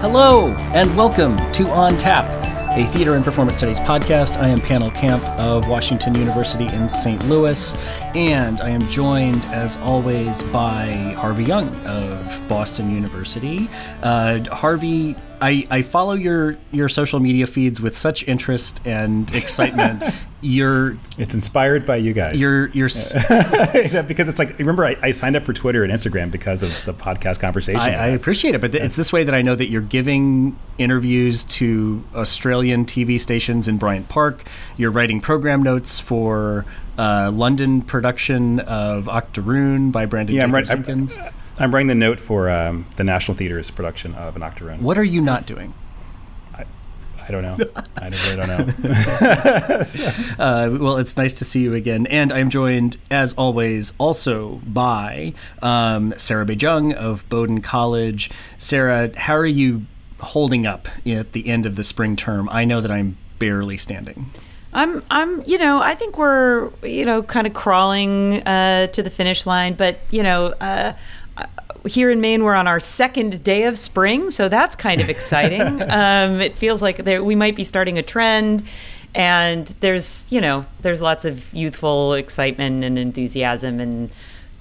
Hello, and welcome to On Tap, a theater and performance studies podcast. I am Pannill Camp of Washington University in St. Louis, and I am joined, as always, by Harvey Young of Boston University. Uh, Harvey, I, I follow your, your social media feeds with such interest and excitement. you're it's inspired by you guys. You're you're because it's like remember I, I, signed up for Twitter and Instagram because of the podcast conversation. I, I appreciate it, but it's this way that I know that you're giving interviews to Australian TV stations in Bryant Park. You're writing program notes for uh, London production of Octoroon by Branden yeah, Jacobs I'm, Jenkins. I'm, I'm writing the note for um, the National Theatre's production of an Octoroon. What are you not doing? I don't know. I really don't know. uh, well, it's nice to see you again. And I'm joined, as always, also by um, Sarah Bay-Cheng of Bowdoin College. Sarah, how are you holding up at the end of the spring term? I know that I'm barely standing. I'm, I'm, you know, I think we're, you know, kind of crawling uh, to the finish line, but you know, uh, here in Maine, we're on our second day of spring, so that's kind of exciting. um, it feels like there, we might be starting a trend, and there's you know there's lots of youthful excitement and enthusiasm, and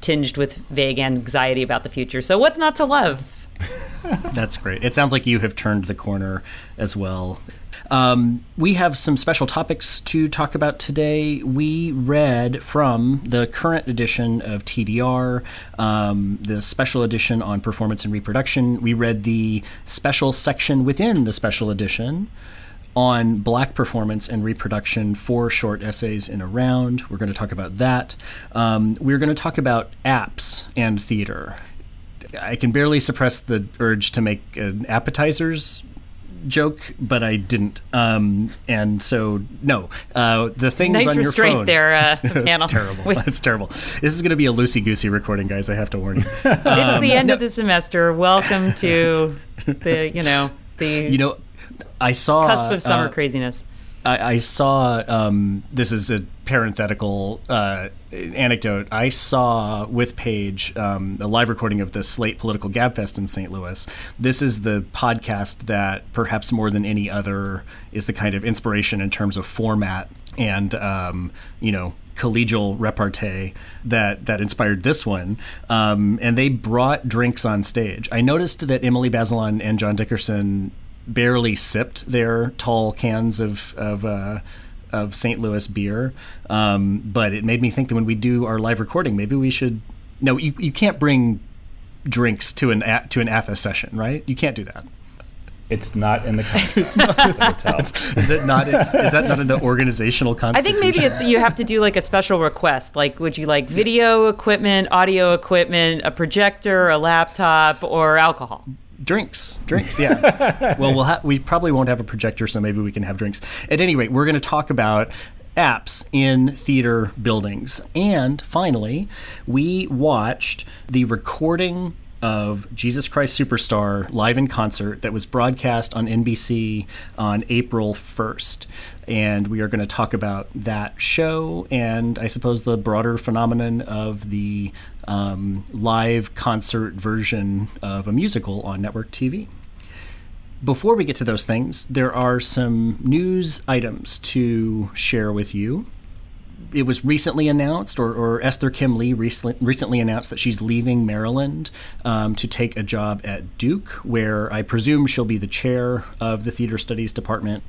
tinged with vague anxiety about the future. So what's not to love? That's great. It sounds like you have turned the corner as well. Um, we have some special topics to talk about today. We read from the current edition of TDR, um, the special edition on performance and reproduction. We read the special section within the special edition on black performance and reproduction, four short essays in a round. We're going to talk about that. Um, we're going to talk about apps and theater. I can barely suppress the urge to make an appetizers joke, but I didn't. Um, and so, no, uh, the things nice on your restraint phone. there, uh, Pannill. terrible. It's terrible. This is going to be a loosey goosey recording, guys. I have to warn you. Um, it's the end no. of the semester. Welcome to the, you know, the you know, I saw cusp of summer uh, craziness. I, I saw um, this is a parenthetical uh, anecdote. I saw with Paige um, a live recording of the Slate Political Gabfest in St. Louis. This is the podcast that perhaps more than any other is the kind of inspiration in terms of format and um, you know collegial repartee that that inspired this one. Um, and they brought drinks on stage. I noticed that Emily Bazelon and John Dickerson barely sipped their tall cans of of, uh, of St. Louis beer. Um, but it made me think that when we do our live recording, maybe we should. No, you you can't bring drinks to an to an ATHE session, right? You can't do that. It's not in the contract. it's not. is it not? Is that not in the organizational constitution? I think maybe it's you have to do like a special request. Like, would you like video equipment, audio equipment, a projector, a laptop, or alcohol? Drinks. Drinks yeah. Well we'll ha- we probably won't have a projector so maybe we can have drinks. At any rate we're going to talk about apps in theater buildings. And finally we watched the recording of Jesus Christ Superstar live in concert that was broadcast on NBC on April 1st. And we are going to talk about that show and I suppose the broader phenomenon of the um, live concert version of a musical on network TV. Before we get to those things, there are some news items to share with you it was recently announced, or, or Esther Kim Lee recently, recently announced that she's leaving Maryland um, to take a job at Duke, where I presume she'll be the chair of the theater studies department.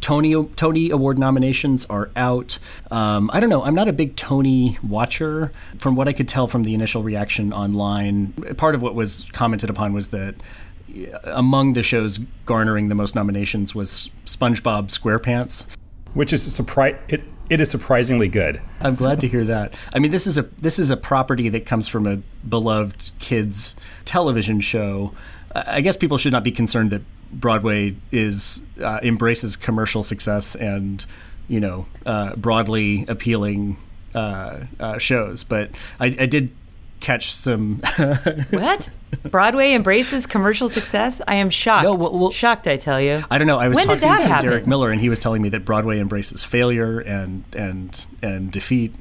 Tony Tony Award nominations are out. Um, I don't know. I'm not a big Tony watcher. From what I could tell from the initial reaction online, part of what was commented upon was that among the shows garnering the most nominations was SpongeBob SquarePants, which is a surprise. It it is surprisingly good. I'm glad to hear that. I mean, this is a this is a property that comes from a beloved kids television show. I guess people should not be concerned that Broadway is uh, embraces commercial success and you know uh, broadly appealing uh, uh shows, but I, I, did catch some. what? Broadway embraces commercial success? I am shocked. No, well, well, shocked, I tell you. I don't know. I was when talking that to happen? Derek Miller, and he was telling me that Broadway embraces failure and and and defeat.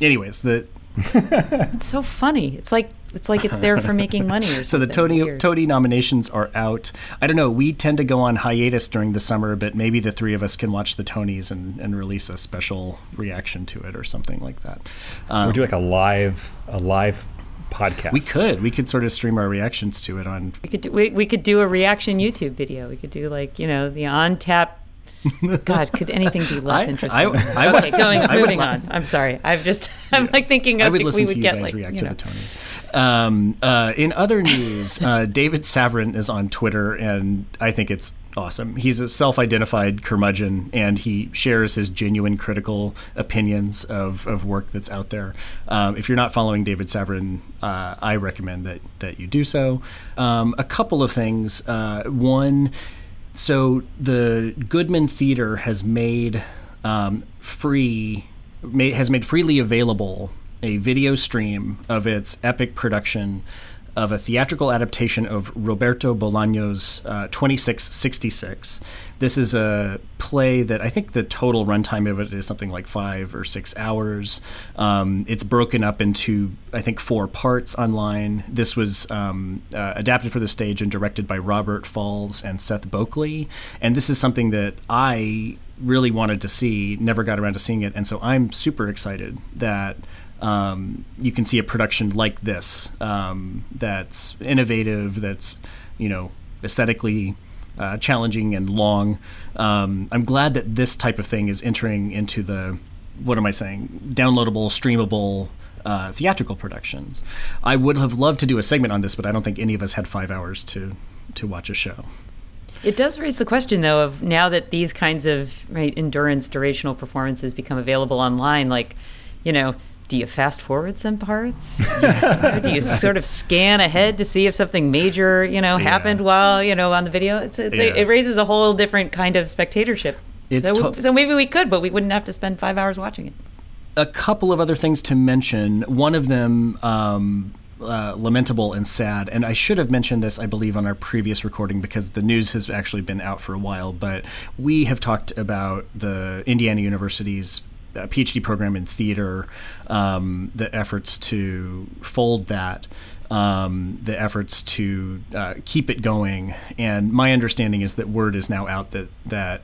Anyways, the It's so funny. It's like it's like it's there for making money. Or so the Tony weird. Tony nominations are out. I don't know. We tend to go on hiatus during the summer, but maybe the three of us can watch the Tonys and, and release a special reaction to it or something like that. Um, Or do like a live a live podcast. we could we could sort of stream our reactions to it on. We could do, we, we could do a reaction YouTube video. We could do like you know the on tap. God, could anything be less I- interesting? I, I, okay, going, I moving would, on. I'm sorry. I'm just I'm like thinking. I, I would think listen we would to you get guys like react you to the Tonys. Um, uh, in other news, uh, David Savran is on Twitter, and I think it's awesome. He's a self-identified curmudgeon, and he shares his genuine critical opinions of, of work that's out there. Um, if you're not following David Savran, uh, I recommend that that you do so. Um, a couple of things. Uh, one. So the Goodman Theater has made um, free, made, has made freely available a video stream of its epic production of a theatrical adaptation of Roberto Bolaño's uh, 2666. This is a play that I think the total runtime of it is something like five or six hours. Um, it's broken up into, I think, four parts online. This was um, uh, adapted for the stage and directed by Robert Falls and Seth Bockley. And this is something that I really wanted to see, never got around to seeing it. And so I'm super excited that um, you can see a production like this um, that's innovative, that's you know aesthetically uh, challenging and long. Um, I'm glad that this type of thing is entering into the what am I saying? Downloadable, streamable. Uh, theatrical productions. I would have loved to do a segment on this, but I don't think any of us had five hours to to watch a show. It does raise the question, though, of now that these kinds of right, endurance, durational performances become available online, like, you know, do you fast forward some parts? Do you sort of scan ahead to see if something major, you know, happened Yeah. while, you know, on the video? It's, it's Yeah. it raises a whole different kind of spectatorship. So, to- so maybe we could, but we wouldn't have to spend five hours watching it. a couple of other things to mention. One of them, um, uh, lamentable and sad, and I should have mentioned this, I believe, on our previous recording because the news has actually been out for a while. But we have talked about the Indiana University's uh, PhD program in theater, um, the efforts to fold that. Um, the efforts to uh, keep it going, and my understanding is that word is now out that that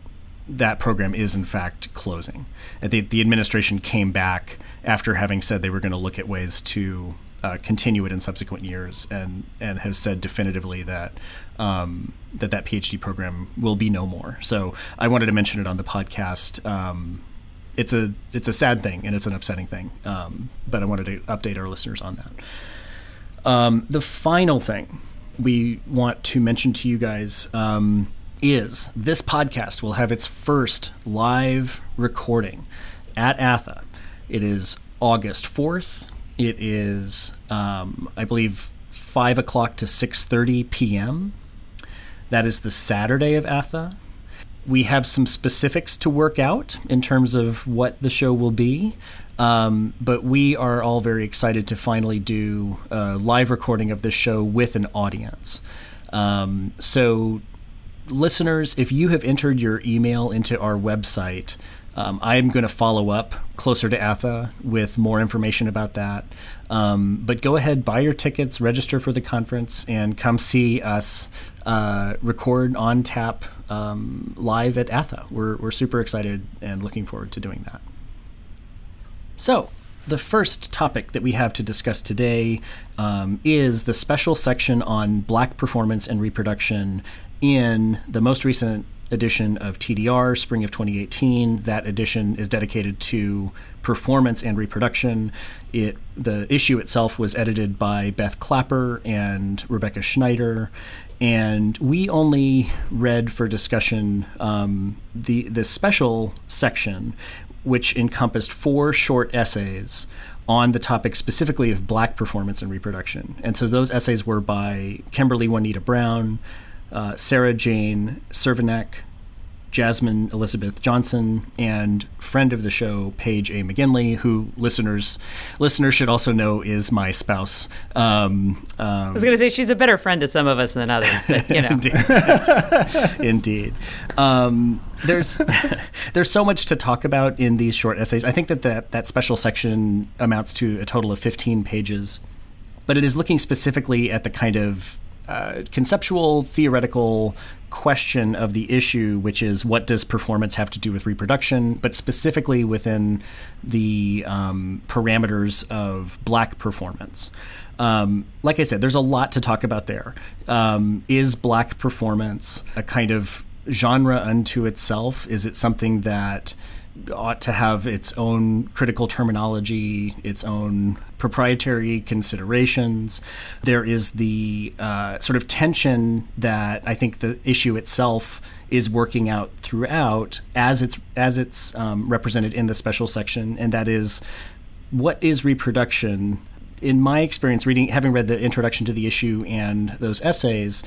that program is in fact closing. The, the administration came back after having said they were going to look at ways to uh, continue it in subsequent years, and and has said definitively that um, that that PhD program will be no more. So I wanted to mention it on the podcast. Um, it's a it's a sad thing and it's an upsetting thing, um, but I wanted to update our listeners on that. Um, the final thing we want to mention to you guys um, is this podcast will have its first live recording at ATHE. It is August 4th. It is, um, I believe, 5 o'clock to 6.30 p.m. That is the Saturday of ATHE. We have some specifics to work out in terms of what the show will be. Um, but we are all very excited to finally do a live recording of this show with an audience. Um, so, listeners, if you have entered your email into our website, um, I'm going to follow up closer to ATHE with more information about that. Um, but go ahead, buy your tickets, register for the conference, and come see us uh, record on tap um, live at ATHE. We're, we're super excited and looking forward to doing that. So, the first topic that we have to discuss today um, is the special section on black performance and reproduction in the most recent edition of TDR, spring of 2018. That edition is dedicated to performance and reproduction. It the issue itself was edited by Beth Clapper and Rebecca Schneider, and we only read for discussion um, the the special section, which encompassed four short essays on the topic specifically of black performance and reproduction. And so those essays were by Kimberly Juanita Brown, uh, Sarah Jane Cervenak, Jasmine Elizabeth Johnson and friend of the show Paige A. McGinley, who listeners listeners should also know is my spouse. Um, um, I was going to say she's a better friend to some of us than others, but you know, indeed, indeed. Um, there's there's so much to talk about in these short essays. I think that that, that special section amounts to a total of 15 pages, but it is looking specifically at the kind of uh, conceptual, theoretical question of the issue, which is what does performance have to do with reproduction, but specifically within the um, parameters of black performance. Um, like I said, there's a lot to talk about there. Um, is black performance a kind of genre unto itself? Is it something that ought to have its own critical terminology, its own proprietary considerations. There is the uh, sort of tension that I think the issue itself is working out throughout as it's as it's um, represented in the special section, and that is what is reproduction. In my experience, reading, having read the introduction to the issue and those essays,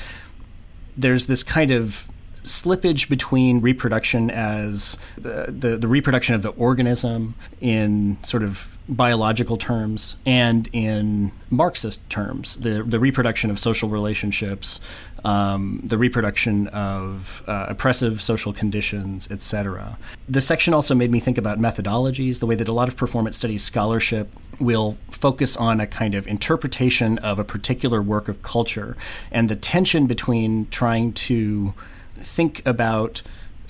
there's this kind of slippage between reproduction as the, the, the, reproduction of the organism in sort of biological terms and in Marxist terms, the, the reproduction of social relationships, um, the reproduction of uh, oppressive social conditions, etc. The section also made me think about methodologies, the way that a lot of performance studies scholarship will focus on a kind of interpretation of a particular work of culture and the tension between trying to think about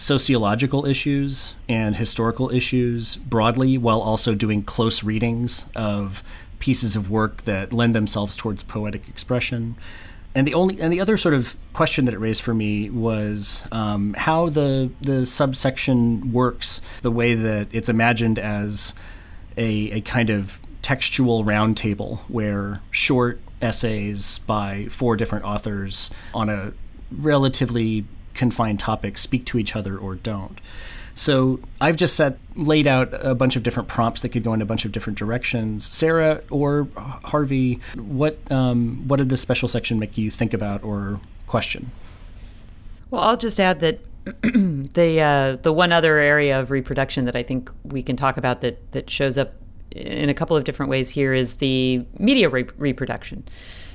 sociological issues and historical issues broadly while also doing close readings of pieces of work that lend themselves towards poetic expression. And the only and the other sort of question that it raised for me was um, how the the subsection works, the way that it's imagined as a, a kind of textual roundtable where short essays by four different authors on a relatively confined topics speak to each other or don't. So I've just set laid out a bunch of different prompts that could go in a bunch of different directions. Sarah or Harvey, what um, what did this special section make you think about or question? Well, I'll just add that the uh, the one other area of reproduction that I think we can talk about that that shows up in a couple of different ways here is the media re- reproduction.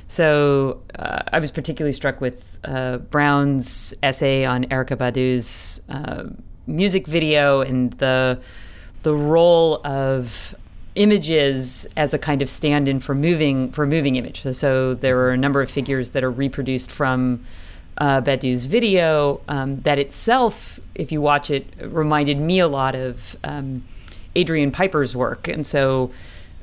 So uh, I was particularly struck with uh, Brown's essay on Erykah Badu's uh, music video and the the role of images as a kind of stand-in for moving for moving image. So, so there are a number of figures that are reproduced from uh, Badu's video um, that itself, if you watch it, reminded me a lot of um, Adrian Piper's work, and so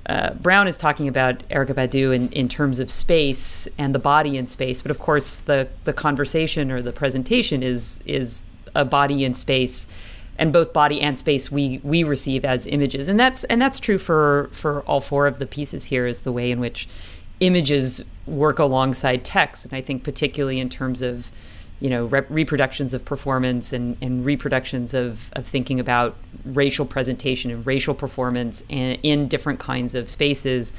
uh, Brown is talking about Erykah Badu in, in terms of space and the body in space, but of course the the conversation or the presentation is is a body in space, and both body and space we we receive as images, and that's and that's true for for all four of the pieces here is the way in which images work alongside text, and I think particularly in terms of you know rep- reproductions of performance and, and reproductions of, of thinking about racial presentation and racial performance and, in different kinds of spaces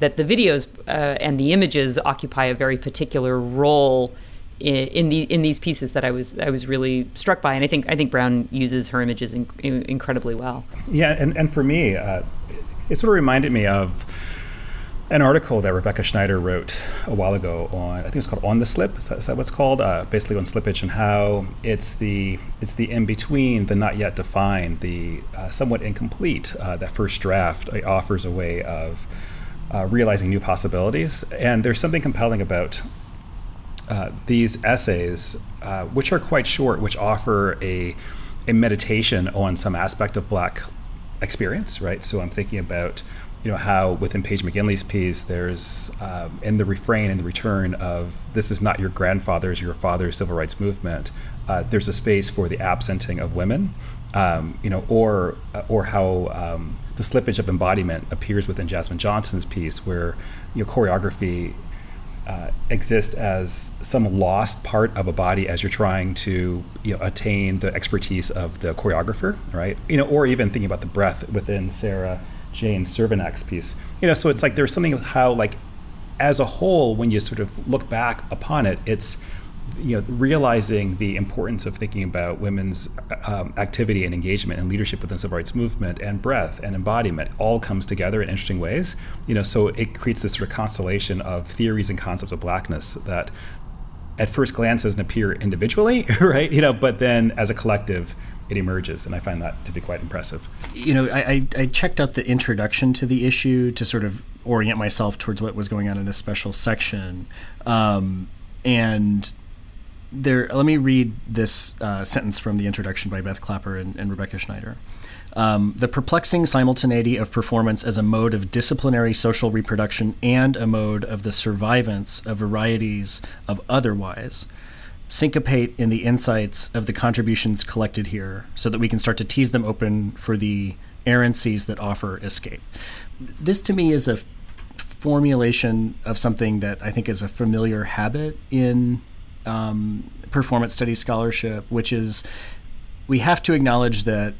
that the videos uh, and the images occupy a very particular role in, in, the in these pieces that I was I was really struck by, and I think I think Brown uses her images in, in, incredibly well. Yeah, and, and for me, uh, it sort of reminded me of an article that Rebecca Schneider wrote a while ago on I think it's called on the slip is that, is that what's called? Uh, basically on slippage and how it's the it's the in between the not yet defined the uh, somewhat incomplete uh, that first draft uh, offers a way of uh, realizing new possibilities. And there's something compelling about uh, these essays which are quite short which offer a a meditation on some aspect of black experience right? So I'm thinking about you know how within Paige McGinley's piece, there's um, in the refrain and the return of "This is not your grandfather's, your father's civil rights movement." Uh, there's a space for the absenting of women, um, you know, or uh, or how um, the slippage of embodiment appears within Jasmine Johnson's piece, where you know choreography uh, exists as some lost part of a body as you're trying to you know, attain the expertise of the choreographer, right? You know, or even thinking about the breath within Sarah Jane Cervenak's piece. You know, so it's like there's something with how like as a whole, when you sort of look back upon it, it's you know, realizing the importance of thinking about women's um, activity and engagement and leadership within the civil rights movement and breath and embodiment all comes together in interesting ways. You know, so it creates this sort of constellation of theories and concepts of blackness that, at first glance, doesn't appear individually, right? You know, but then as a collective, it emerges, and I find that to be quite impressive. You know, I, I checked out the introduction to the issue to sort of orient myself towards what was going on in this special section, um, and there, let me read this uh, sentence from the introduction by Beth Clapper and, and Rebecca Schneider. Um, the perplexing simultaneity of performance as a mode of disciplinary social reproduction and a mode of the survivance of varieties of otherwise syncopate in the insights of the contributions collected here so that we can start to tease them open for the errancies that offer escape. This to me is a formulation of something that I think is a familiar habit in um, performance studies scholarship, which is we have to acknowledge that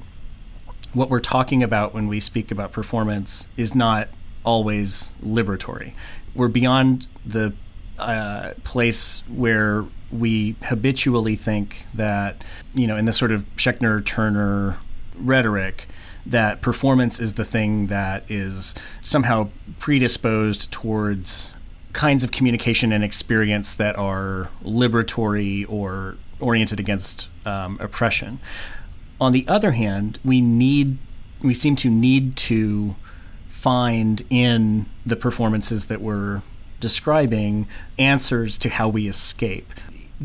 what we're talking about when we speak about performance is not always liberatory. We're beyond the uh, place where we habitually think that, you know, in this sort of Schechner Turner rhetoric, that performance is the thing that is somehow predisposed towards kinds of communication and experience that are liberatory or oriented against um, oppression. On the other hand, we need we seem to need to find in the performances that we're describing answers to how we escape.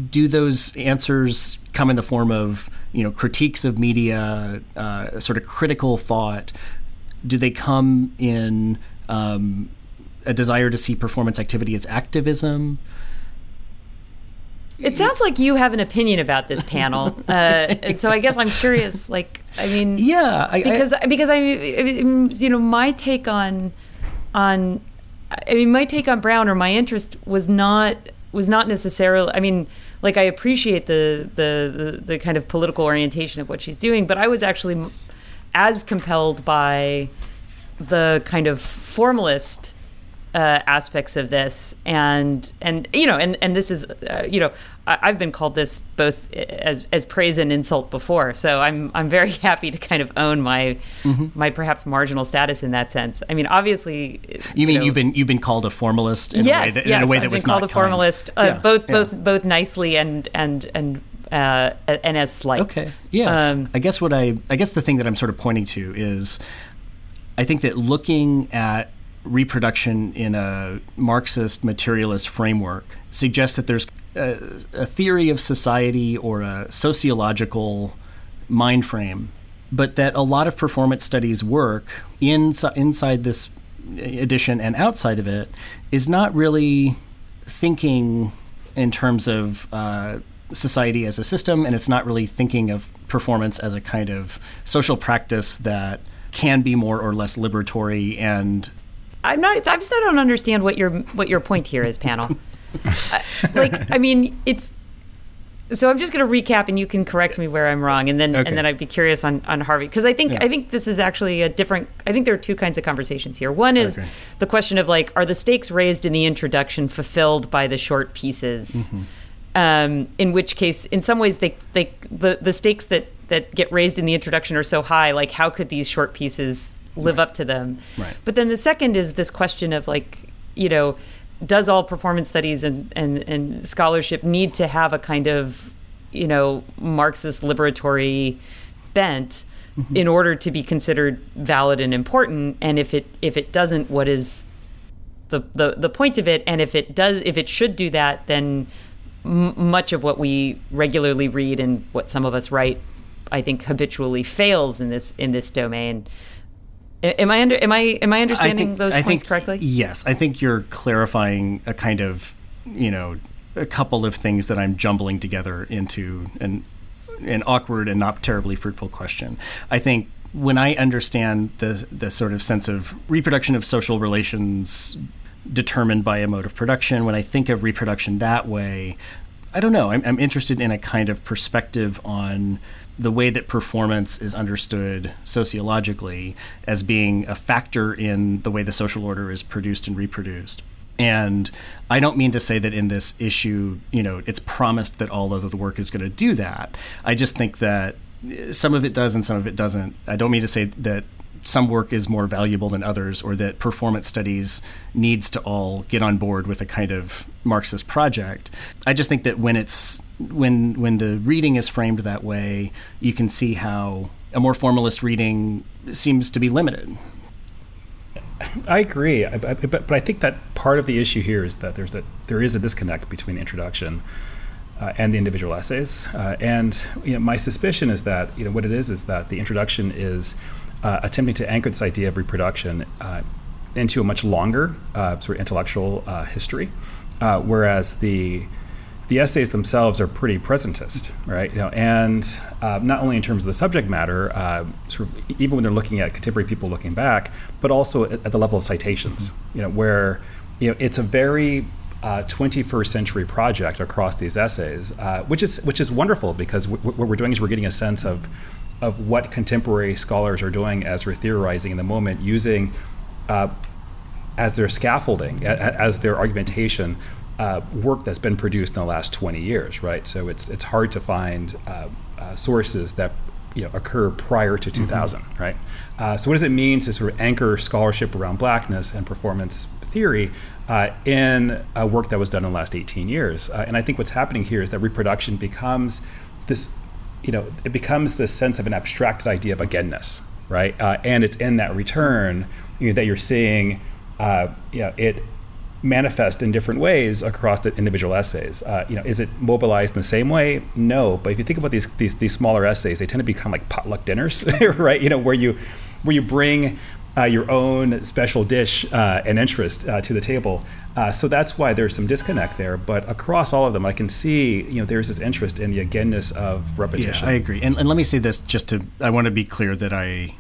Do those answers come in the form of you know critiques of media, uh, sort of critical thought? Do they come in um, a desire to see performance activity as activism. It sounds like you have an opinion about this Pannill, uh, and so I guess I'm curious. Like, I mean, yeah, I, because I, because I, you know, my take on on, I mean, my take on Brown or my interest was not was not necessarily. I mean, like I appreciate the the the, the kind of political orientation of what she's doing, but I was actually as compelled by the kind of formalist uh, aspects of this, and and you know, and and this is uh, you know, I, have been called this both as as praise and insult before, so I'm I'm very happy to kind of own my mm-hmm. my perhaps marginal status in that sense. I mean, obviously, you, you mean know, you've been you've been called a formalist in yes, a way that, yes, in a way that was been called a formalist, uh, yeah, both yeah. both both nicely and and and uh, and as slight. Okay, yeah. Um, I guess what I I guess the thing that I'm sort of pointing to is, I think that looking at reproduction in a Marxist materialist framework suggests that there's a, a, theory of society or a sociological mind frame, but that a lot of performance studies work in, inside this edition and outside of it is not really thinking in terms of uh, society as a system, and it's not really thinking of performance as a kind of social practice that can be more or less liberatory and I'm not. I just don't understand what your what your point here is, Pannill. like, I mean, it's. So I'm just going to recap, and you can correct me where I'm wrong, and then okay. and then I'd be curious on, on Harvey because I think yeah. I think this is actually a different. I think there are two kinds of conversations here. One is okay. the question of like, are the stakes raised in the introduction fulfilled by the short pieces? Mm-hmm. Um, in which case, in some ways, they they the the stakes that that get raised in the introduction are so high. Like, how could these short pieces live right. up to them. Right. But then the second is this question of like, you know, does all performance studies and, and, and scholarship need to have a kind of, you know, Marxist liberatory bent mm-hmm. in order to be considered valid and important? And if it if it doesn't, what is the, the, the point of it? And if it does, if it should do that, then m- much of what we regularly read and what some of us write, I think habitually fails in this in this domain. Am I under? Am I am I understanding think, those I points think, correctly? Yes, I think you're clarifying a kind of you know a couple of things that I'm jumbling together into an an awkward and not terribly fruitful question. I think when I understand the the sort of sense of reproduction of social relations determined by a mode of production, when I think of reproduction that way, I don't know. I'm, I'm interested in a kind of perspective on the way that performance is understood sociologically as being a factor in the way the social order is produced and reproduced. And I don't mean to say that in this issue, you know, it's promised that all of the work is going to do that. I just think that eh, some of it does and some of it doesn't. I don't mean to say that some work is more valuable than others or that performance studies needs to all get on board with a kind of marxist project i just think that when it's when when the reading is framed that way you can see how a more formalist reading seems to be limited I agree, but, but I think that part of the issue here is that there's a there is a disconnect between the introduction uh, and the individual essays. Uh, and you know, my suspicion is that you know what it is is that the introduction is uh, attempting to anchor this idea of reproduction uh, into a much longer uh, sort of intellectual uh, history, uh, whereas the the essays themselves are pretty presentist, right? You know, and uh, not only in terms of the subject matter, sort of even when they're looking at contemporary people looking back, but also at, at the level of citations. Mm-hmm. You know, where you know it's a very uh, 21st century project across these essays, uh, which is which is wonderful because w- what we're doing is we're getting a sense of of what contemporary scholars are doing as we're theorizing in the moment, using uh, as their scaffolding, as their argumentation, uh, work that's been produced in the last 20 years, right? So it's it's hard to find uh, uh sources that you know occur prior to 2000, mm-hmm. right? Uh, so what does it mean to sort of anchor scholarship around blackness and performance theory uh, in a work that was done in the last 18 years? and I think what's happening here is that reproduction becomes this you know, it becomes this sense of an abstracted idea of againness, right? Uh, and it's in that return you know, that you're seeing, uh, you know, it manifest in different ways across the individual essays. Uh, you know, is it mobilized in the same way? No, but if you think about these these, these smaller essays, they tend to become like potluck dinners, right? You know, where you where you bring uh, your own special dish uh, and interest uh, to the table. Uh, so that's why there's some disconnect there. But across all of them, I can see you know there's this interest in the againness of repetition. Yeah, I agree. And, and let me say this just to I want to be clear that I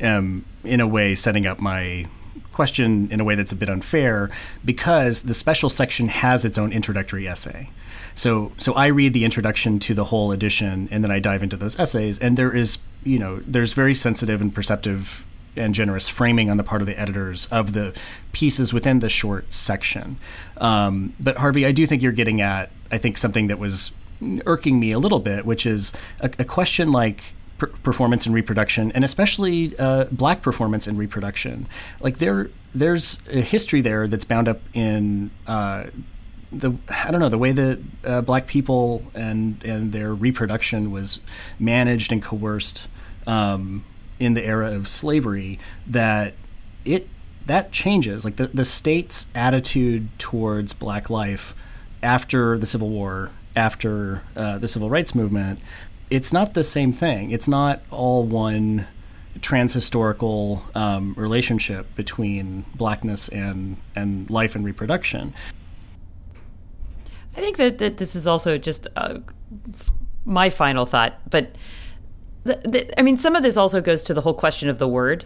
am in a way setting up my question in a way that's a bit unfair because the special section has its own introductory essay. So so I read the introduction to the whole edition and then I dive into those essays and there is you know there's very sensitive and perceptive and generous framing on the part of the editors of the pieces within the short section. Um, but Harvey, I do think you're getting at I think something that was irking me a little bit, which is a, a question like performance and reproduction, and especially uh, black performance and reproduction. Like there, there's a history there that's bound up in. Uh, the I don't know the way that uh, black people and and their reproduction was managed and coerced um, in the era of slavery that it that changes. Like the, the state's attitude towards black life after the civil war after uh, the civil rights movement it's not the same thing. It's not all one transhistorical um, relationship between blackness and and life and reproduction. I think that, that this is also just uh, my final thought but the, the, I mean, some of this also goes to the whole question of the word,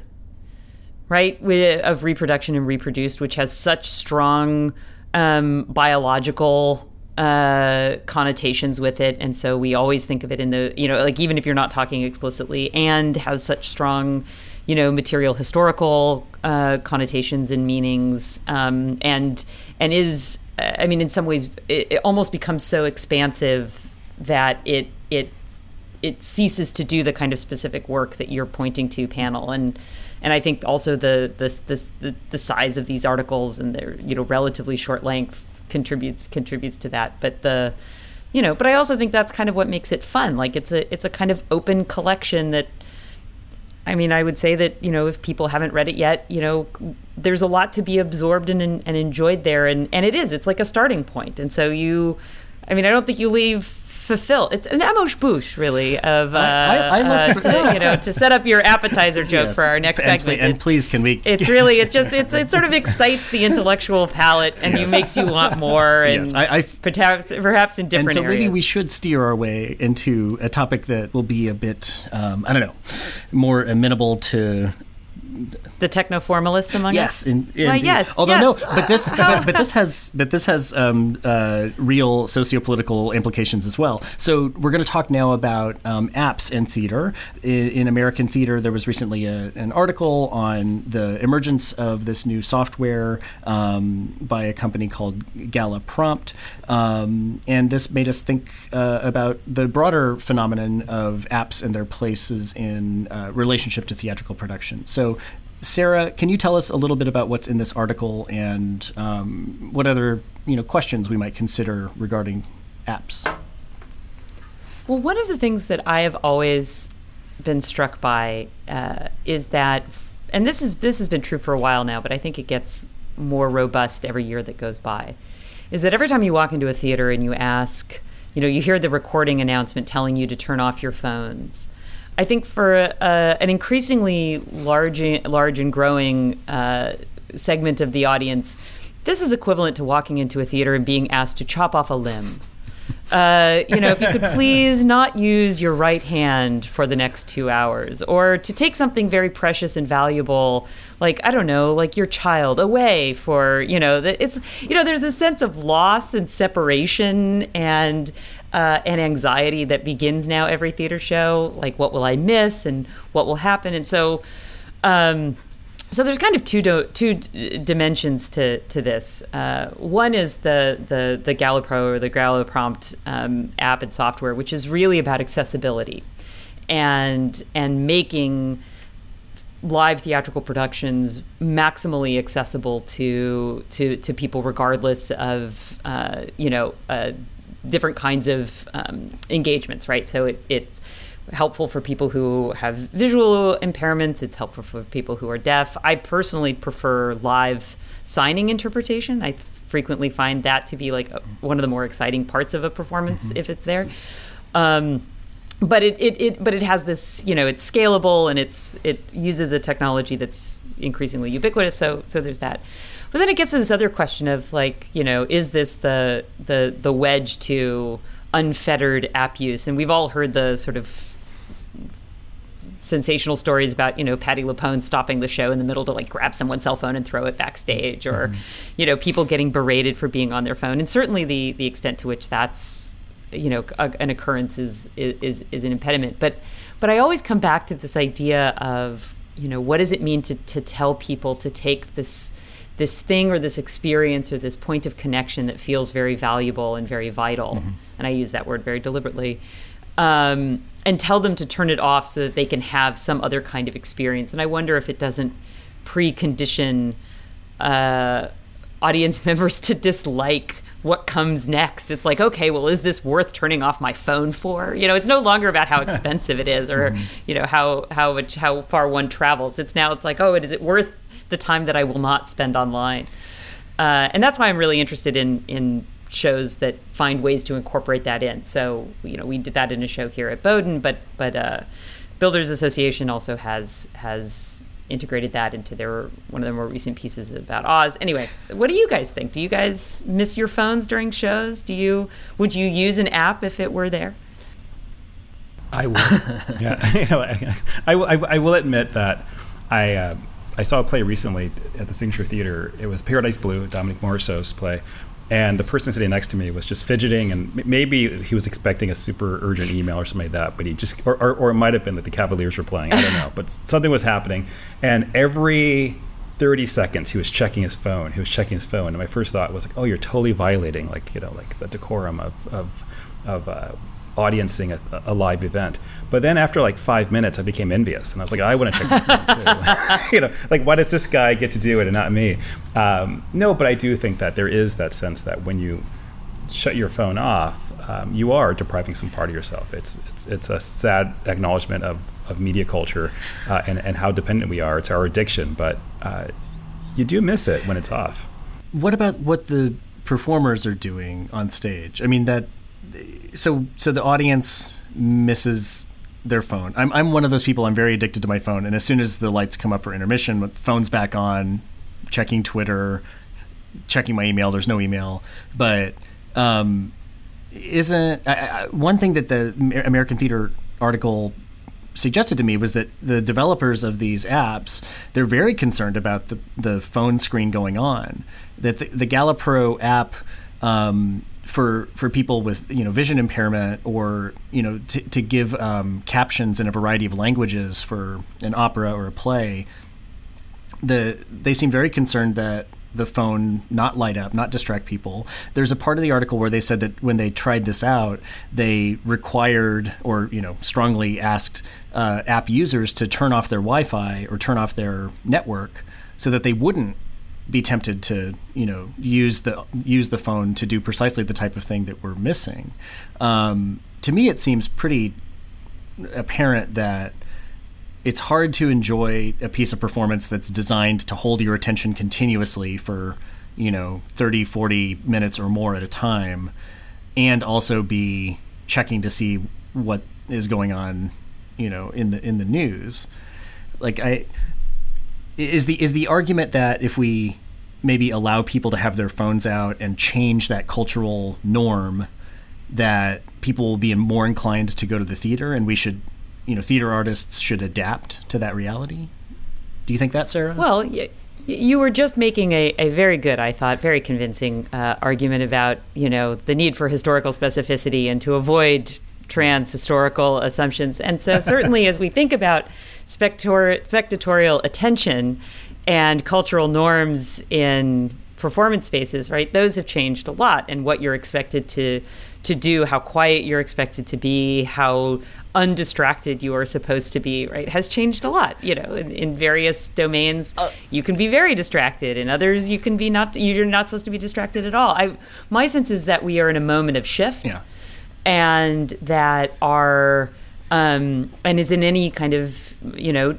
right? Of reproduction and reproduced, which has such strong um, biological uh, connotations with it, and so we always think of it in the you know like even if you're not talking explicitly, and has such strong you know material historical uh, connotations and meanings, um, and and is I mean in some ways it, it almost becomes so expansive that it it it ceases to do the kind of specific work that you're pointing to Pannill. And and I think also the the, the size of these articles and their you know relatively short length contributes contributes to that. But the you know but I also think that's kind of what makes it fun. Like it's a it's a kind of open collection that I mean, I would say that you know if people haven't read it yet, you know, there's a lot to be absorbed and, and enjoyed there, and and it is. It's like a starting point, and so you, I mean, I don't think you leave fulfill. It's an amuse bouche, really, of uh, I, I, I love uh, to, you know to set up your appetizer joke yes. for our next and segment. Please, and please, can we? It's really it just it's it sort of excites the intellectual palate and yes. it makes you want more. And yes, I, I perhaps in different. And so areas. maybe we should steer our way into a topic that will be a bit um, I don't know more amenable to the techno formalists among yes, us. In, Why, yes, Although yes. no, but this, but, but this has, but this has um, uh, real socio-political implications as well. So we're going to talk now about um, apps in theater. In, in American theater, there was recently a, an article on the emergence of this new software um, by a company called Gala Prompt, um, and this made us think uh, about the broader phenomenon of apps and their places in uh, relationship to theatrical production. So Sarah, can you tell us a little bit about what's in this article and um, what other you know questions we might consider regarding apps? Well, one of the things that I have always been struck by uh, is that, and this is this has been true for a while now, but I think it gets more robust every year that goes by, is that every time you walk into a theater and you ask, you know, you hear the recording announcement telling you to turn off your phones. I think for an increasingly large, large and growing uh, segment of the audience, this is equivalent to walking into a theater and being asked to chop off a limb. Uh, you know, if you could please not use your right hand for the next two hours, or to take something very precious and valuable, like I don't know, like your child, away for you know, it's you know, there's a sense of loss and separation and uh, and anxiety that begins now every theater show. Like, what will I miss and what will happen? And so, um, so there's kind of two do, two dimensions to to this. Uh, one is the the the GalaPro or the Gala Prompt um, app and software, which is really about accessibility and and making live theatrical productions maximally accessible to to to people regardless of uh, you know uh, different kinds of um, engagements right so it, it's helpful for people who have visual impairments. It's helpful for people who are deaf. I personally prefer live signing interpretation. I frequently find that to be like a, one of the more exciting parts of a performance mm-hmm. if it's there. Um, but it, it, it but it has this you know it's scalable and it's it uses a technology that's increasingly ubiquitous. So so there's that. But then it gets to this other question of like you know is this the the the wedge to unfettered app use? And we've all heard the sort of sensational stories about you know Patti LuPone stopping the show in the middle to like grab someone's cell phone and throw it backstage, or mm-hmm. you know people getting berated for being on their phone, and certainly the the extent to which that's you know a, an occurrence is, is is an impediment. But but I always come back to this idea of you know what does it mean to to tell people to take this this thing or this experience or this point of connection that feels very valuable and very vital, mm-hmm. and I use that word very deliberately. Um, and tell them to turn it off so that they can have some other kind of experience. And I wonder if it doesn't precondition uh, audience members to dislike what comes next. It's like, okay, well, is this worth turning off my phone for? You know, it's no longer about how expensive it is or mm-hmm. you know how how much how far one travels. It's now it's like, oh, is it worth the time that I will not spend online? Uh, and that's why I'm really interested in in shows that find ways to incorporate that in. So you know we did that in a show here at Bowdoin, but but uh, Builders Association also has has integrated that into their one of their more recent pieces about Oz. Anyway, what do you guys think? Do you guys miss your phones during shows? Do you would you use an app if it were there? I will. yeah, I, I, I, will admit that I. Uh, I saw a play recently at the Signature Theater. It was Paradise Blue, Dominique Morisseau's play, and the person sitting next to me was just fidgeting and maybe he was expecting a super urgent email or something like that but he just or, or, or it might have been that the cavaliers were playing i don't know but something was happening. And every 30 seconds he was checking his phone he was checking his phone and my first thought was like oh you're totally violating like you know like the decorum of of of uh, audiencing a, a, live event. But then after like five minutes, I became envious, and I was like, I want to check that too. you know, like why does this guy get to do it and not me? Um, no, but I do think that there is that sense that when you shut your phone off, um, you are depriving some part of yourself. It's it's it's a sad acknowledgement of, of media culture uh, and and how dependent we are. It's our addiction, but uh, you do miss it when it's off. What about what the performers are doing on stage? I mean that so so the audience misses their phone. I'm I'm one of those people. I'm very addicted to my phone, and as soon as the lights come up for intermission, phone's back on, checking Twitter, checking my email. There's no email, but um, isn't I, I, one thing that the American Theater article suggested to me was that the developers of these apps they're very concerned about the the phone screen going on. That the, the Pro app. Um, for for people with you know vision impairment or you know to, to give um, captions in a variety of languages for an opera or a play the they seem very concerned that the phone not light up, not distract people. There's a part of the article where they said that when they tried this out, they required or you know strongly asked uh, app users to turn off their Wi-Fi or turn off their network so that they wouldn't be tempted to you know use the use the phone to do precisely the type of thing that we're missing. Um, to me, it seems pretty apparent that it's hard to enjoy a piece of performance that's designed to hold your attention continuously for you know 30 40 minutes or more at a time and also be checking to see what is going on you know in the in the news like i is the is the argument that if we maybe allow people to have their phones out and change that cultural norm that people will be more inclined to go to the theater and we should you know theater artists should adapt to that reality. Do you think that, Sarah? Well, y- you were just making a, a very good, I thought, very convincing uh, argument about you know the need for historical specificity and to avoid trans historical assumptions. And so, certainly, as we think about spectatorial attention and cultural norms in performance spaces, right? Those have changed a lot, and what you're expected to to do, how quiet you're expected to be, how undistracted you are supposed to be, right, has changed a lot. You know, in, in various domains, uh, you can be very distracted. In others, you can be not. You're not supposed to be distracted at all. I, my sense is that we are in a moment of shift, yeah. and that our um, and is in any kind of you know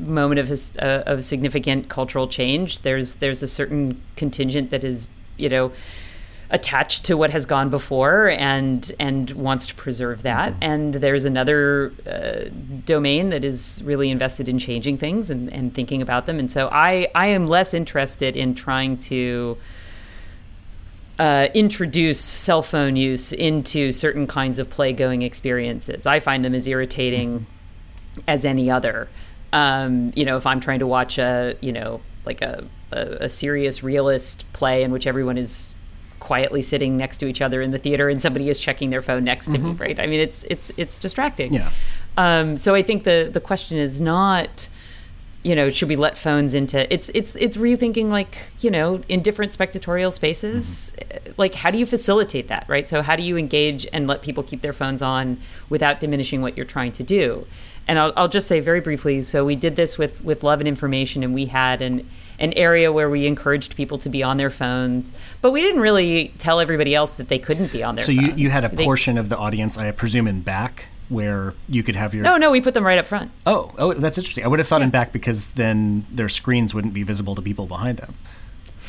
moment of his, uh, of significant cultural change. There's there's a certain contingent that is you know attached to what has gone before and and wants to preserve that. Mm-hmm. And there's another uh, domain that is really invested in changing things and, and thinking about them. And so I I am less interested in trying to. Uh, introduce cell phone use into certain kinds of play going experiences. I find them as irritating mm-hmm. as any other. Um, you know, if I'm trying to watch a, you know, like a, a, a serious realist play in which everyone is quietly sitting next to each other in the theater and somebody is checking their phone next to mm-hmm. me, right? I mean, it's it's it's distracting. Yeah. Um, so I think the the question is not, you know, should we let phones into? It's it's it's rethinking like you know in different spectatorial spaces, mm-hmm. like how do you facilitate that, right? So how do you engage and let people keep their phones on without diminishing what you're trying to do? And I'll, I'll just say very briefly. So we did this with with Love and Information, and we had an an area where we encouraged people to be on their phones, but we didn't really tell everybody else that they couldn't be on their so phones. So you, you had a they, portion of the audience, I presume, in back where you could have your. No, no, we put them right up front. Oh, oh, that's interesting. I would have thought yeah. in back because then their screens wouldn't be visible to people behind them.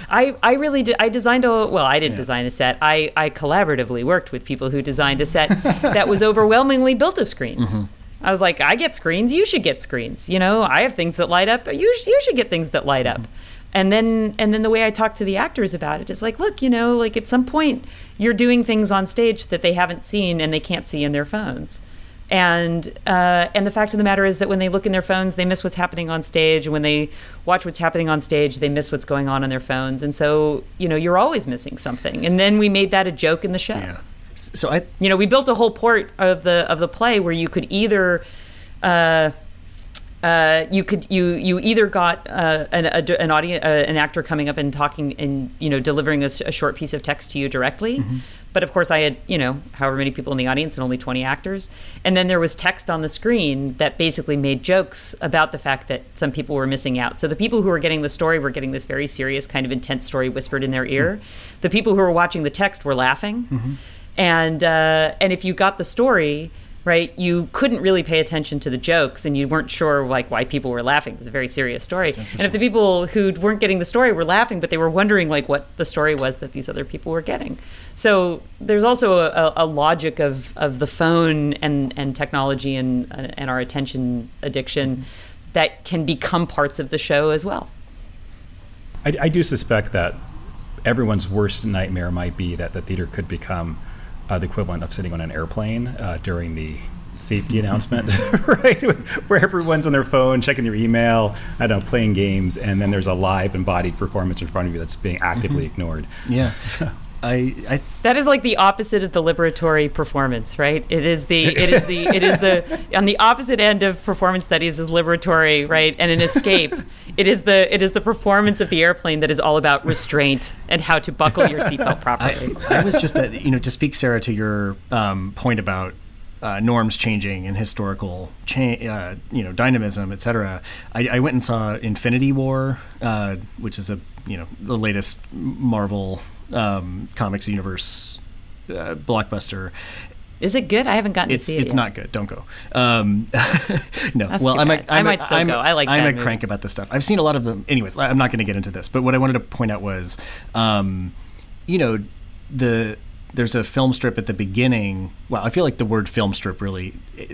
I, I really did. I designed a well. I didn't yeah. design a set. I, I collaboratively worked with people who designed a set that was overwhelmingly built of screens. Mm-hmm. I was like, I get screens. You should get screens. You know, I have things that light up. You you should get things that light up. Mm-hmm and then and then the way I talk to the actors about it is like, look, you know, like at some point you're doing things on stage that they haven't seen and they can't see in their phones. And uh, and the fact of the matter is that when they look in their phones, they miss what's happening on stage. When they watch what's happening on stage, they miss what's going on on their phones. And so you know you're always missing something. And then we made that a joke in the show. Yeah. So I, you know, we built a whole port of the of the play where you could either. Uh, uh, you could you you either got uh, an a, an audience uh, an actor coming up and talking and you know delivering a, a short piece of text to you directly, mm-hmm. but of course I had you know however many people in the audience and only twenty actors, and then there was text on the screen that basically made jokes about the fact that some people were missing out. So the people who were getting the story were getting this very serious kind of intense story whispered in their ear. Mm-hmm. The people who were watching the text were laughing, mm-hmm. and uh, and if you got the story right? You couldn't really pay attention to the jokes and you weren't sure like why people were laughing. It was a very serious story. And if the people who weren't getting the story were laughing, but they were wondering like what the story was that these other people were getting. So there's also a, a logic of, of the phone and, and technology and, and our attention addiction mm-hmm. that can become parts of the show as well. I, I do suspect that everyone's worst nightmare might be that the theater could become uh, the equivalent of sitting on an airplane uh, during the safety announcement, right? Where everyone's on their phone, checking their email, I don't know, playing games, and then there's a live embodied performance in front of you that's being actively mm-hmm. ignored. Yeah. I, I, that is like the opposite of the liberatory performance, right? It is the it is the it is the on the opposite end of performance studies is liberatory, right? And an escape. It is the it is the performance of the airplane that is all about restraint and how to buckle your seatbelt properly. I, I, was just at, you know to speak Sarah to your um, point about uh, norms changing and historical cha- uh, you know dynamism, etc. I, I, went and saw Infinity War, uh, which is a you know the latest Marvel um, comics universe uh, blockbuster. Is it good? I haven't gotten it's, to see it. It's yet. not good. Don't go. Um, no. That's well, I'm a, I might still I'm go. I like. I'm a crank about this stuff. I've seen a lot of them. Anyways, I'm not going to get into this. But what I wanted to point out was, um, you know, the there's a film strip at the beginning. Well, I feel like the word film strip really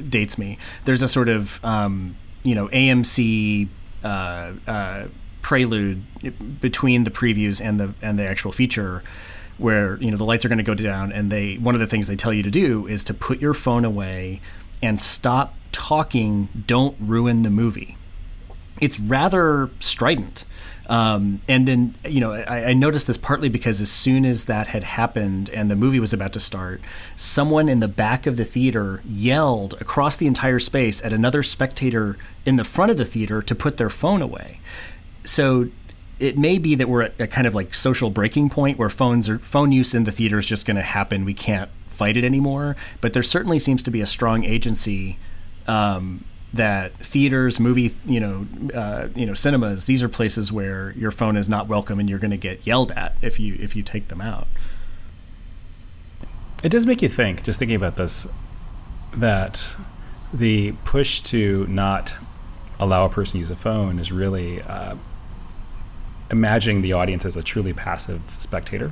dates me. There's a sort of um, you know AMC. Uh, uh, prelude between the previews and the and the actual feature where you know the lights are going to go down and they one of the things they tell you to do is to put your phone away and stop talking don't ruin the movie. It's rather strident. Um, and then you know I, I, noticed this partly because as soon as that had happened and the movie was about to start someone in the back of the theater yelled across the entire space at another spectator in the front of the theater to put their phone away. So it may be that we're at a kind of like social breaking point where phones are phone use in the theater is just going to happen. We can't fight it anymore. But there certainly seems to be a strong agency um, that theaters, movie, you know, uh, you know, cinemas. These are places where your phone is not welcome, and you're going to get yelled at if you if you take them out. It does make you think, just thinking about this, that the push to not allow a person to use a phone is really uh, imagining the audience as a truly passive spectator.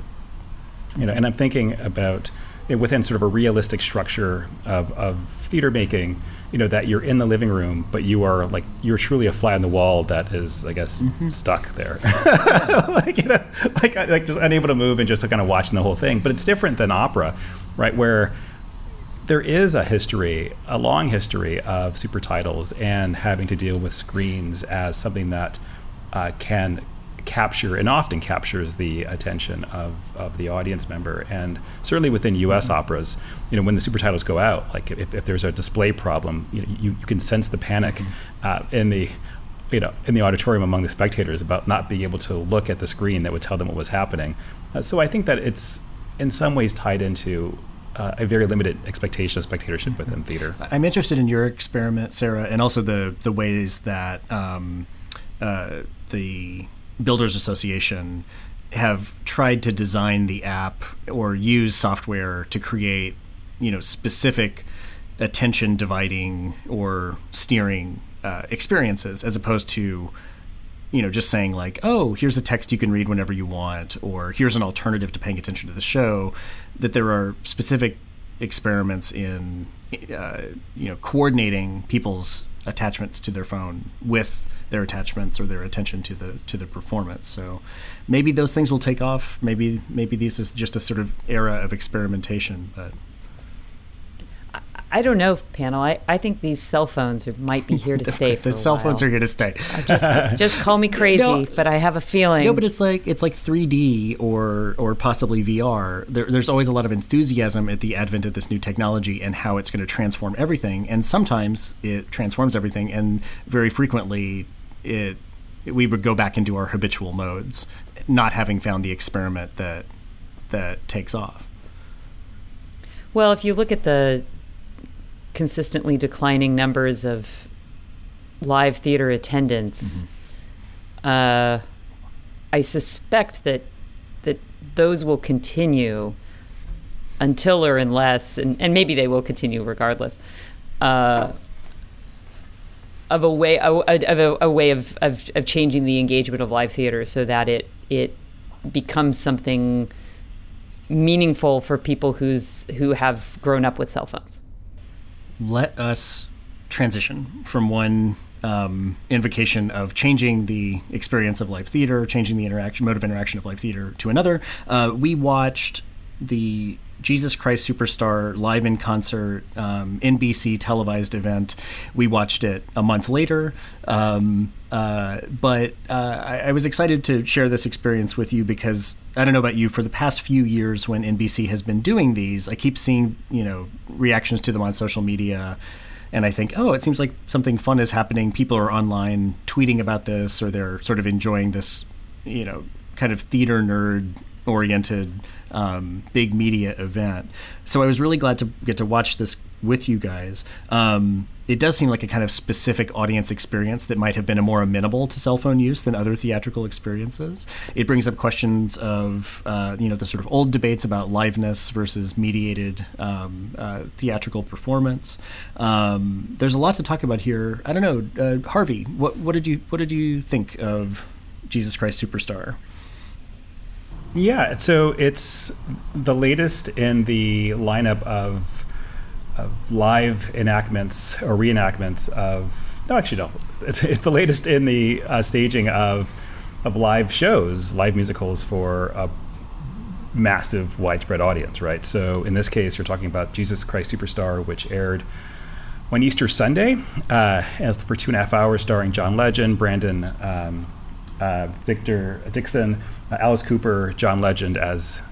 You know, and I'm thinking about within sort of a realistic structure of, of theater making, you know, that you're in the living room, but you are like you're truly a fly on the wall that is, I guess, mm-hmm. stuck there, like you know, like like just unable to move and just kind of watching the whole thing. But it's different than opera, right? Where there is a history, a long history of super titles and having to deal with screens as something that uh, can capture and often captures the attention of, of the audience member. And certainly within U.S. Mm-hmm. operas, you know, when the super titles go out, like if, if there's a display problem, you, know, you, you can sense the panic mm-hmm. uh, in the you know in the auditorium among the spectators about not being able to look at the screen that would tell them what was happening. Uh, so I think that it's in some ways tied into uh, a very limited expectation of spectatorship within theater. I'm interested in your experiment, Sarah, and also the the ways that um, uh, the Builders Association have tried to design the app or use software to create, you know, specific attention dividing or steering uh, experiences, as opposed to you know, just saying like, oh, here's a text you can read whenever you want, or here's an alternative to paying attention to the show, that there are specific experiments in, uh, you know, coordinating people's attachments to their phone with their attachments or their attention to the to the performance. So maybe those things will take off. Maybe maybe this is just a sort of era of experimentation, but. I don't know, Pannill. I, I think these cell phones are, might be here to the, stay. the cell phones are here to stay. just just call me crazy, no, but I have a feeling. No, but it's like it's like 3D or or possibly VR. There, there's always a lot of enthusiasm at the advent of this new technology and how it's going to transform everything. And sometimes it transforms everything, and very frequently it we would go back into our habitual modes, not having found the experiment that that takes off. Well, if you look at the consistently declining numbers of live theater attendance, mm-hmm. uh, I suspect that that those will continue until or unless, and, and maybe they will continue regardless. Uh, of a way of a, a way of, of, of changing the engagement of live theater so that it it becomes something meaningful for people who's who have grown up with cell phones let us transition from one um, invocation of changing the experience of live theater, changing the interaction mode of interaction of live theater to another. Uh, we watched the Jesus Christ Superstar live in concert, um, NBC televised event. We watched it a month later. Um, uh, but uh, I, I, was excited to share this experience with you because I don't know about you. For the past few years, when NBC has been doing these, I keep seeing you know reactions to them on social media, and I think, oh, it seems like something fun is happening. People are online tweeting about this, or they're sort of enjoying this, you know, kind of theater nerd oriented um, big media event. So I was really glad to get to watch this with you guys. Um, it does seem like a kind of specific audience experience that might have been a more amenable to cell phone use than other theatrical experiences. It brings up questions of uh, you know the sort of old debates about liveness versus mediated um, uh, theatrical performance. Um, there's a lot to talk about here. I don't know, uh, Harvey. What what did you what did you think of Jesus Christ Superstar? Yeah, so it's the latest in the lineup of of live enactments or reenactments of no, actually no, it's, it's the latest in the uh, staging of of live shows, live musicals for a massive, widespread audience, right? So in this case, you're talking about Jesus Christ Superstar, which aired on Easter Sunday, uh, for two and a half hours, starring John Legend, Brandon. Um, uh, Victor Dixon, Alice Cooper, John Legend as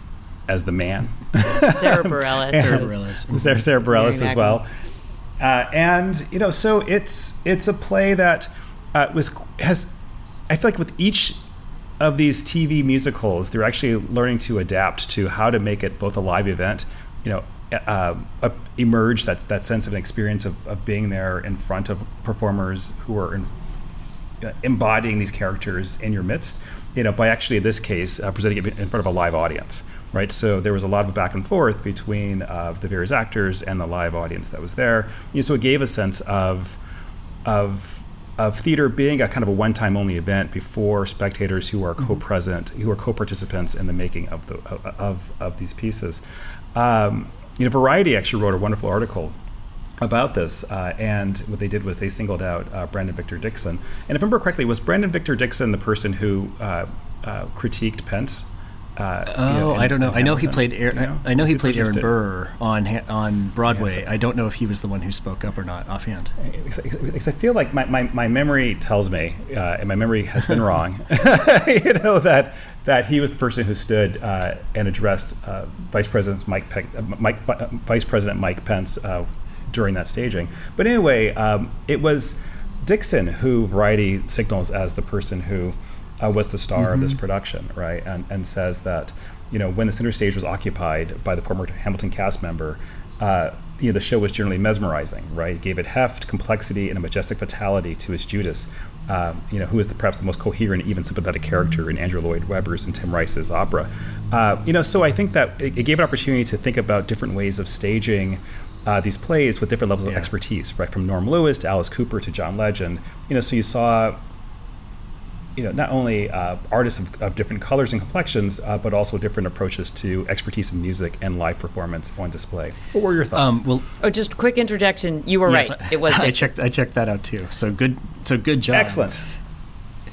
as the man. Sara Bareilles. Sara Bareilles. Sarah, Sara Bareilles as well. Uh, and you know, so it's it's a play that uh, was has. I feel like with each of these TV musicals, they're actually learning to adapt to how to make it both a live event, you know, uh, uh, emerge that that sense of an experience of, of being there in front of performers who are in, uh, embodying these characters in your midst, you know, by actually in this case uh, presenting it in front of a live audience, right? So there was a lot of back and forth between uh, the various actors and the live audience that was there. You know, so it gave a sense of of of theater being a kind of a one-time only event before spectators who are mm-hmm. co-present, who are co-participants in the making of the of of these pieces. Um, you know, Variety actually wrote a wonderful article about this, uh, and what they did was they singled out uh, Brandon Victor Dixon. And if I remember correctly, was Brandon Victor Dixon the person who uh, uh critiqued Pence? Uh, oh, you know, in, I don't know. I know he played. you know? I know he played Aaron Burr on on Broadway. Yeah, so, I don't know if he was the one who spoke up or not offhand. Because I feel like my, my, my memory tells me, uh, and my memory has been wrong. you know that that he was the person who stood and addressed Vice President Mike, Pe- Mike Vice President Mike Pence during that staging. But anyway, um, it was Dixon who Variety signals as the person who uh, was the star mm-hmm. of this mm-hmm. production, right? And, and says that, you know, when the center stage was occupied by the former Hamilton cast member, uh, you know, the show was generally mesmerizing, right? It gave it heft, complexity, and a majestic vitality to its Judas, um, you know, who is the, perhaps the most coherent, even sympathetic character in Andrew Lloyd Webber's and Tim Rice's opera. Uh, you know, so I think that it, it, gave an opportunity to think about different ways of staging uh, these plays with different levels yeah. of expertise, right? From Norm Lewis to Alice Cooper to John Legend. You know, so you saw, you know, not only uh, artists of, of, different colors and complexions, uh, but also different approaches to expertise in music and live performance on display. What were your thoughts? Um, well, oh, just quick interjection. You were yes, right. It was. I checked. I checked that out too. So good. So good job. Excellent.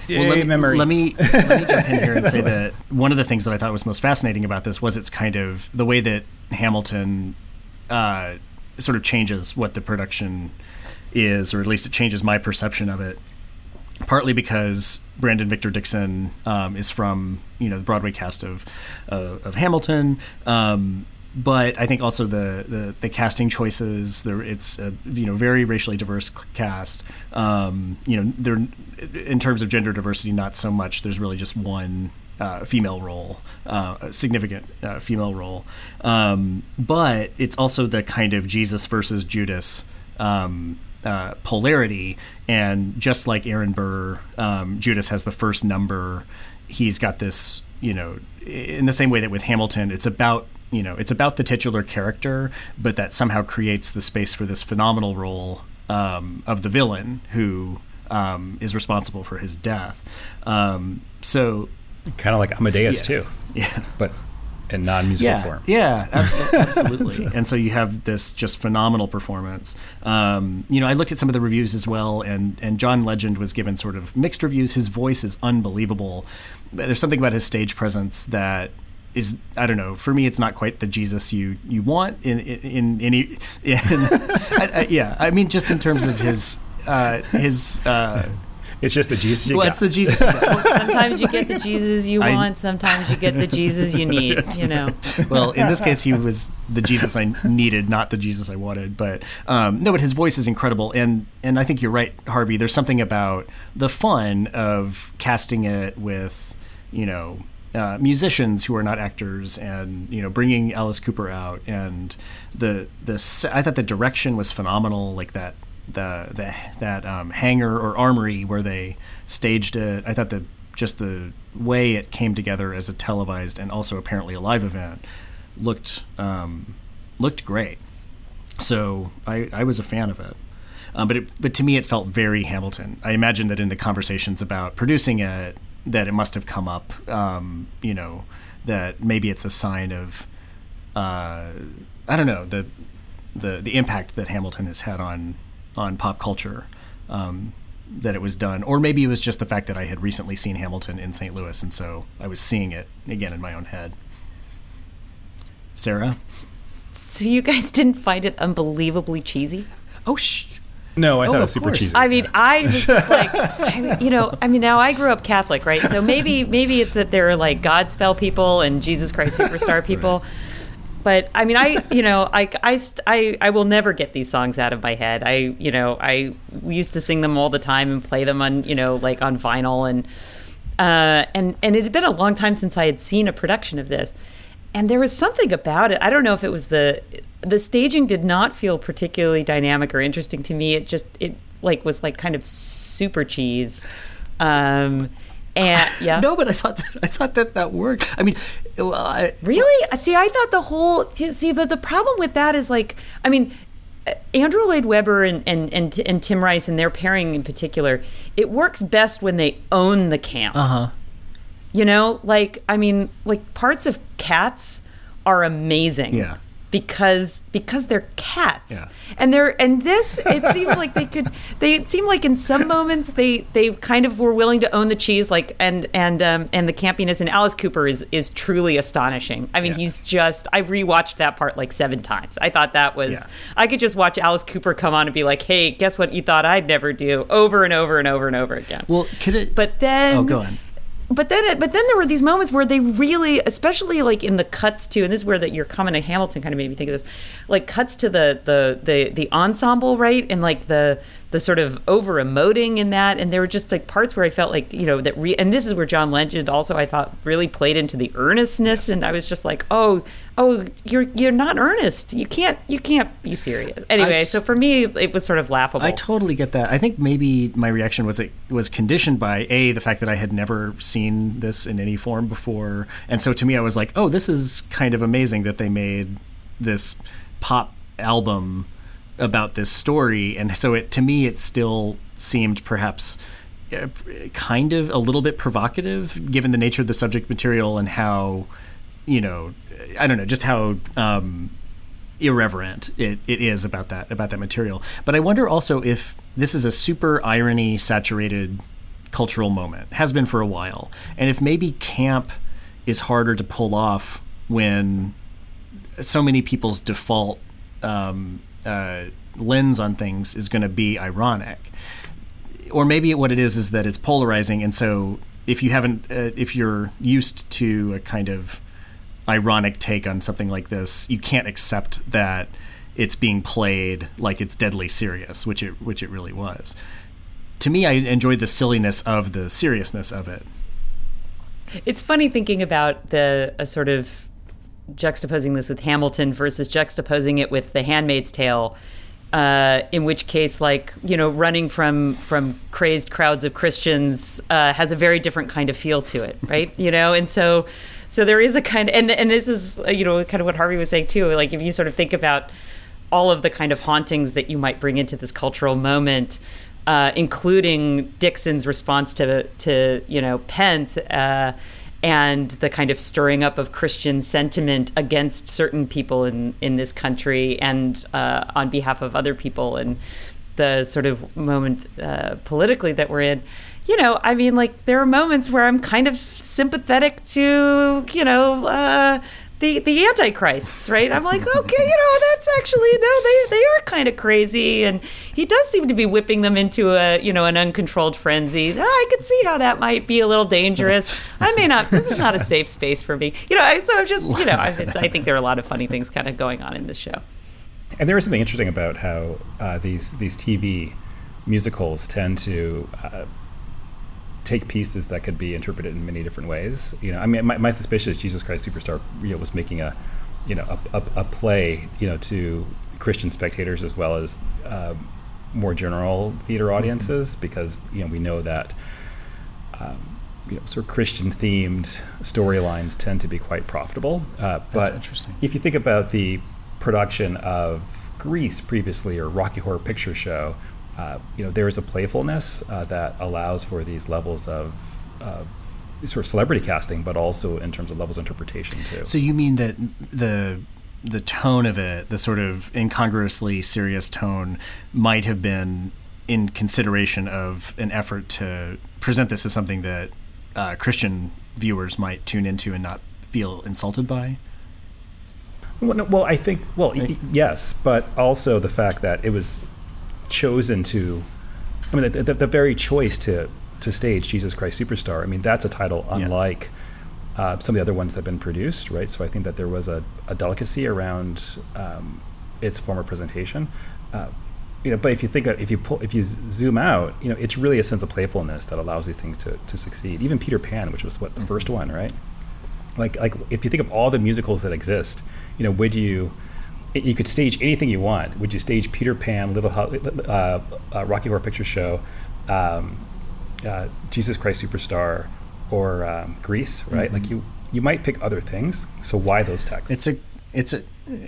Well, let me, memory. Let me, let me jump in here and say that one of the things that I thought was most fascinating about this was its kind of the way that Hamilton uh, sort of changes what the production is, or at least it changes my perception of it. Partly because Brandon Victor Dixon um, is from you know the Broadway cast of uh, of Hamilton, um, but I think also the, the, the casting choices. There, it's a you know very racially diverse cast. Um, you know, there in terms of gender diversity, not so much. There's really just one uh, female role, uh, a significant uh, female role. Um, but it's also the kind of Jesus versus Judas um, uh, polarity. And just like Aaron Burr, um, Judas has the first number. He's got this, you know, in the same way that with Hamilton, it's about you know it's about the titular character, but that somehow creates the space for this phenomenal role um, of the villain who um, is responsible for his death. Um, so Kind of like Amadeus yeah. too. Yeah. But in non-musical yeah, form. Yeah, absolutely. and so you have this just phenomenal performance. Um, you know, I looked at some of the reviews as well, and and John Legend was given sort of mixed reviews. His voice is unbelievable. There's something about his stage presence that is I don't know. For me, it's not quite the Jesus you you want in in, in any. In, I, I, yeah, I mean, just in terms of his uh, his. Uh, it's just the Jesus you well, got. the Jesus. sometimes you get the Jesus you I- want. Sometimes you get the Jesus you need. You know. well, in this case, he was the Jesus I needed, not the Jesus I wanted. But um, no, but his voice is incredible, and and I think you're right, Harvey. There's something about the fun of casting it with, you know. Uh, musicians who are not actors, and you know, bringing Alice Cooper out, and the the I thought the direction was phenomenal. Like that the the that um, hangar or armory where they staged it. I thought that just the way it came together as a televised and also apparently a live event looked um, looked great. So I, I was a fan of it. Um, but it, but to me it felt very Hamilton. I imagine that in the conversations about producing it, that it must have come up. Um, you know that maybe it's a sign of uh, I don't know the the the impact that Hamilton has had on on pop culture. Um, that it was done, or maybe it was just the fact that I had recently seen Hamilton in St. Louis, and so I was seeing it again in my own head. Sarah, So you guys didn't find it unbelievably cheesy? oh sh, no, I Oh, thought it was super course. cheesy. I mean, I was just like, I, you know, I mean, now I grew up Catholic, right? So maybe, maybe it's that there are like Godspell people and Jesus Christ Superstar people. But I mean, I, you know, I, I, I, I will never get these songs out of my head. I, you know, I used to sing them all the time and play them on, you know, like on vinyl and, uh, and and it had been a long time since I had seen a production of this, and there was something about it. I don't know if it was the the staging did not feel particularly dynamic or interesting to me. It just it like was like kind of super cheese. Um, and yeah, no, but I thought that, I thought that that worked. I mean, well, I, Really? See, I thought the whole see, but the problem with that is like, I mean, uh, Andrew Lloyd Webber and, and and and Tim Rice and their pairing in particular, it works best when they own the camp. uh huh. You know, like I mean, like parts of Cats are amazing. Yeah. Because because they're cats. Yeah. And they're and this it seemed like they could they it seemed like in some moments they they kind of were willing to own the cheese like and and um and the campiness and Alice Cooper is is truly astonishing. I mean, Yeah. he's just I rewatched that part like 7 times. I thought that was Yeah. I could just watch Alice Cooper come on and be like, "Hey, guess what you thought I'd never do?" over and over and over and over again. Well, could it? But then, oh, go on. But then, it, but then there were these moments where they really, especially like in the cuts to, and this is where that your comment to Hamilton kind of made me think of this, like cuts to the the the the ensemble, right, and like the the sort of over emoting in that, and there were just like parts where I felt like you know that, re- and this is where John Legend also I thought really played into the earnestness, and I was just like, oh, oh, you're you're not earnest, you can't you can't be serious. Anyway, just- so for me, it was sort of laughable. I totally get that. I think maybe my reaction was it was conditioned by a the fact that I had never seen this in any form before, and so to me I was like, oh, this is kind of amazing that they made this pop album about this story, and so it to me it still seemed perhaps uh, kind of a little bit provocative given the nature of the subject material and how you know I don't know just how um, irreverent it, it is about that about that material. But I wonder also if this is a super irony saturated cultural moment has been for a while, and if maybe camp is harder to pull off when so many people's default um, uh, lens on things is going to be ironic. Or maybe what it is is that it's polarizing and so if you haven't uh, if you're used to a kind of ironic take on something like this you can't accept that it's being played like it's deadly serious which it which it really was. To me i enjoyed the silliness of the seriousness of it. It's funny thinking about the a sort of juxtaposing this with Hamilton versus juxtaposing it with The Handmaid's Tale. Uh, in which case, like you know, running from from crazed crowds of Christians uh, has a very different kind of feel to it, right? You know, and so so there is a kind of, and and this is uh, you know kind of what Harvey was saying too. Like if you sort of think about all of the kind of hauntings that you might bring into this cultural moment, uh, including Dixon's response to to you know Pence. Uh, and the kind of stirring up of Christian sentiment against certain people in, in this country and uh, on behalf of other people, and the sort of moment uh, politically that we're in. you know, I mean, like there are moments where I'm kind of sympathetic to, you know, uh, the the antichrists, right? I'm like, okay, you know, that's actually no, they they are kind of crazy, and he does seem to be whipping them into a you know an uncontrolled frenzy. Oh, I could see how that might be a little dangerous. I may not. This is not a safe space for me, you know. So just you know, I, I think there are a lot of funny things kind of going on in this show. And there is something interesting about how uh, these these TV musicals tend to. Uh, take pieces that could be interpreted in many different ways. You know, I mean, my, my suspicion is Jesus Christ Superstar you know, was making a, you know, a, a, a, play, you know, to Christian spectators as well as uh, more general theater mm-hmm. audiences, mm-hmm. because you know we know that. Um, you know, sort of Christian themed storylines tend to be quite profitable. Uh, but if you think about the production of Grease previously or Rocky Horror Picture Show, uh, you know, there is a playfulness uh, that allows for these levels of sort of celebrity casting, but also in terms of levels of interpretation too. So you mean that the the tone of it, the sort of incongruously serious tone, might have been in consideration of an effort to present this as something that uh, Christian viewers might tune into and not feel insulted by. Well, no, well I think well, right. yes, but also the fact that it was chosen to, I mean, the, the, the, very choice to to stage Jesus Christ Superstar. I mean, that's a title unlike yeah. uh, some of the other ones that have been produced, right? So I think that there was a, a delicacy around um, its former presentation. Uh, you know, but if you think of, if you pull if you zoom out, you know, it's really a sense of playfulness that allows these things to, to succeed. Even Peter Pan, which was what the mm-hmm. first one, right? Like like if you think of all the musicals that exist, you know, would you you could stage anything you want. Would you stage Peter Pan, Little uh, uh, Rocky Horror Picture Show, um, uh, Jesus Christ Superstar, or um, Grease? Right? Mm-hmm. Like you, you might pick other things. So why those texts? It's a, it's a,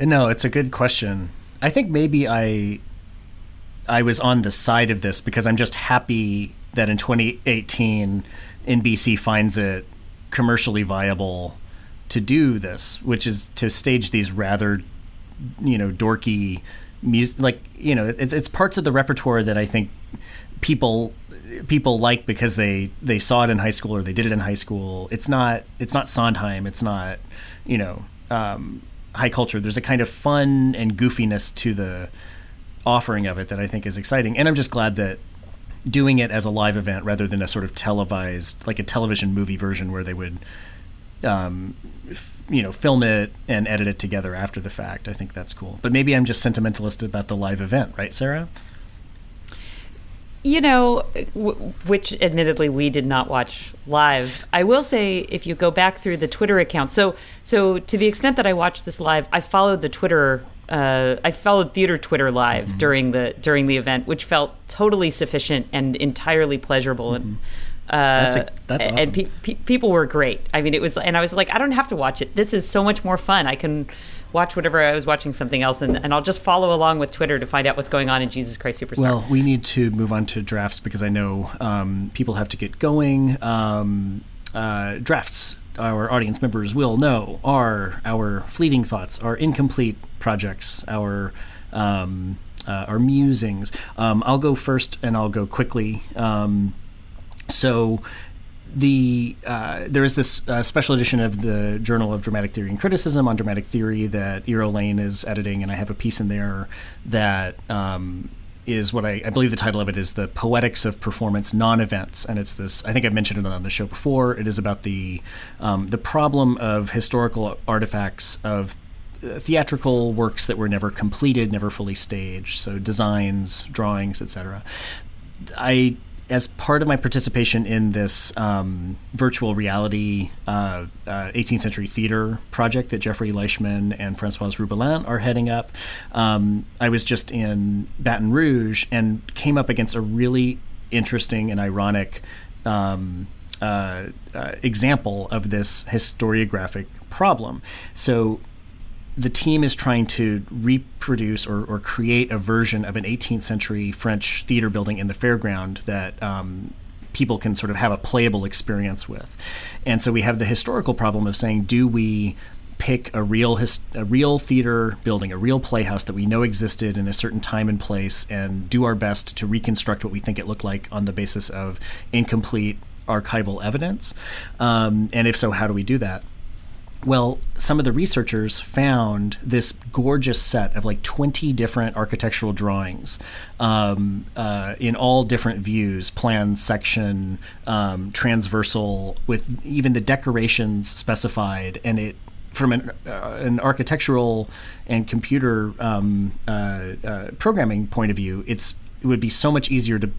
no, it's a good question. I think maybe I, I was on the side of this because I'm just happy that in 2018, NBC finds it commercially viable to do this, which is to stage these rather you know dorky music like you know it's it's parts of the repertoire that I think people people like because they they saw it in high school or they did it in high school. It's not it's not Sondheim. It's not you know um, high culture. There's a kind of fun and goofiness to the offering of it that I think is exciting. And I'm just glad that doing it as a live event rather than a sort of televised like a television movie version where they would um, you know, film it and edit it together after the fact. I think that's cool. But maybe I'm just sentimentalist about the live event, right, Sarah? You know, w- which admittedly we did not watch live. I will say, if you go back through the Twitter account, so so to the extent that I watched this live, I followed the Twitter. Uh, I followed theater Twitter live mm-hmm. during the during the event, which felt totally sufficient and entirely pleasurable. Mm-hmm. And that's, a, that's awesome. And pe- pe- people were great. I mean, it was, and I was like, I don't have to watch it. This is so much more fun. I can watch whatever I was watching something else, and, and I'll just follow along with Twitter to find out what's going on in Jesus Christ Superstar. Well, we need to move on to drafts because I know um, people have to get going. Um, uh, drafts, our audience members will know, are our fleeting thoughts, our incomplete projects, our um, uh, our musings. Um, I'll go first, and I'll go quickly. So the uh, there is this uh, special edition of the Journal of Dramatic Theory and Criticism on dramatic theory that Eero Lane is editing, and I have a piece in there that um, is what I, I, believe the title of it is the Poetics of Performance Non-Events, and it's this. I think I've mentioned it on the show before. It is about the um, the problem of historical artifacts of uh, theatrical works that were never completed, never fully staged, so designs, drawings, etc. I as part of my participation in this um, virtual reality uh, uh, 18th century theater project that Jeffrey Leichman and Francoise Roubelin are heading up, um, I was just in Baton Rouge and came up against a really interesting and ironic um, uh, uh example of this historiographic problem. So the team is trying to reproduce or, or, create a version of an 18th century French theater building in the fairground that um, people can sort of have a playable experience with. And so we have the historical problem of saying, do we pick a real his, a real theater building, a real playhouse that we know existed in a certain time and place, and do our best to reconstruct what we think it looked like on the basis of incomplete archival evidence? Um, and if so, how do we do that? Well, some of the researchers found this gorgeous set of like 20 different architectural drawings um, uh, in all different views plan, section, um, transversal, with even the decorations specified. And it, from an, uh, an architectural and computer um, uh, uh programming point of view, it's it would be so much easier to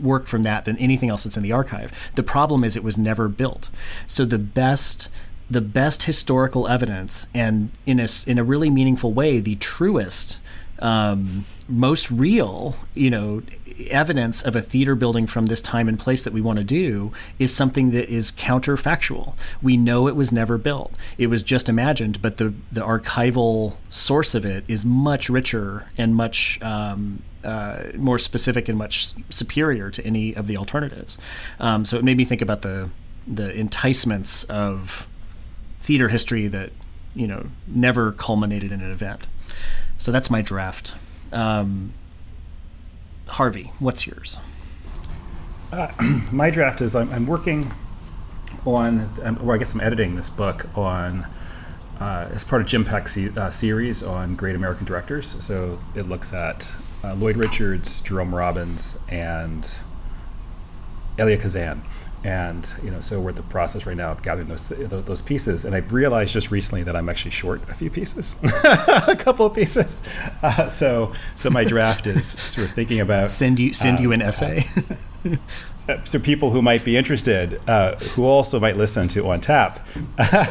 work from that than anything else that's in the archive. The problem is it was never built. So the best the best historical evidence and in a, in a really meaningful way the truest um, most real you know evidence of a theater building from this time and place that we want to do is something that is counterfactual. We know it was never built. It was just imagined but the the archival source of it is much richer and much um, uh, more specific and much superior to any of the alternatives. Um, so it made me think about the the enticements of theater history that you know never culminated in an event. So that's my draft. Um, Harvey, what's yours? Uh, my draft is I'm, I'm working on, or I guess I'm editing this book on uh, as part of Jim Peck's uh, series on great American directors. So it looks at uh, Lloyd Richards, Jerome Robbins, and Elia Kazan and you know so we're in the process right now of gathering those those pieces. And i realized just recently that i'm actually short a few pieces a couple of pieces. Uh, so so my draft is sort of thinking about send you send um, you an um, essay. Uh, so people who might be interested uh, who also might listen to on tap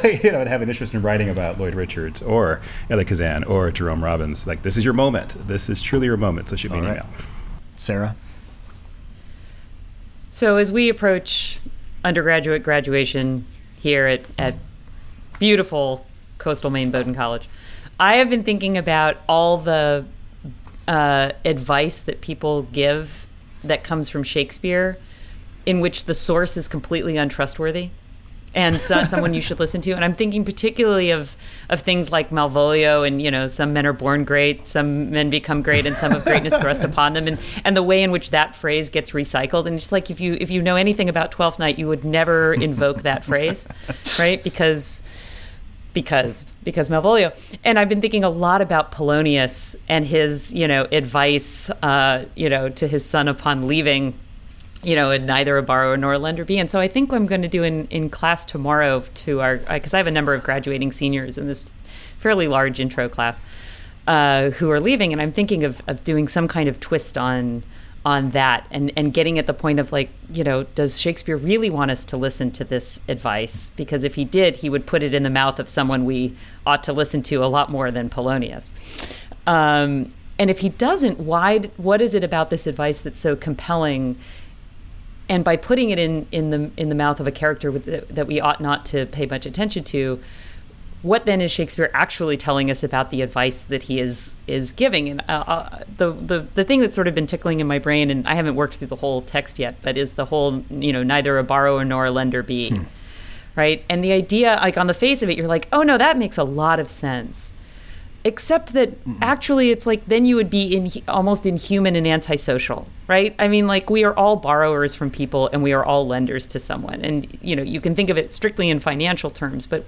you know and have an interest in writing about lloyd richards or elia kazan or jerome robbins like this is your moment. This is truly your moment. So shoot me an right. email. Sarah so as we approach undergraduate graduation here at, at beautiful coastal Maine Bowdoin College, I have been thinking about all the uh, advice that people give that comes from Shakespeare, in which the source is completely untrustworthy and not someone you should listen to. And I'm thinking particularly of of things like Malvolio and you know some men are born great, some men become great, and some of greatness thrust upon them, and and the way in which that phrase gets recycled. And just like if you if you know anything about Twelfth Night, you would never invoke that phrase, right? Because because because Malvolio. And I've been thinking a lot about Polonius and his you know advice uh, you know to his son upon leaving you know, and neither a borrower nor a lender be. And so I think what I'm going to do in, in class tomorrow to our, because I have a number of graduating seniors in this fairly large intro class uh, who are leaving. And I'm thinking of, of doing some kind of twist on on that and, and getting at the point of like, you know, does Shakespeare really want us to listen to this advice? Because if he did, he would put it in the mouth of someone we ought to listen to a lot more than Polonius. Um, and if he doesn't, why? What is it about this advice that's so compelling and by putting it in in the in the mouth of a character with, that we ought not to pay much attention to what then is Shakespeare actually telling us about the advice that he is is giving? And uh, uh, the, the the thing that's sort of been tickling in my brain, and I haven't worked through the whole text yet, but is the whole you know neither a borrower nor a lender be, hmm. right? And the idea, like on the face of it, you're like, oh no, that makes a lot of sense except that mm actually it's like then you would be in almost inhuman and antisocial right? I mean like we are all borrowers from people and we are all lenders to someone. And you know you can think of it strictly in financial terms but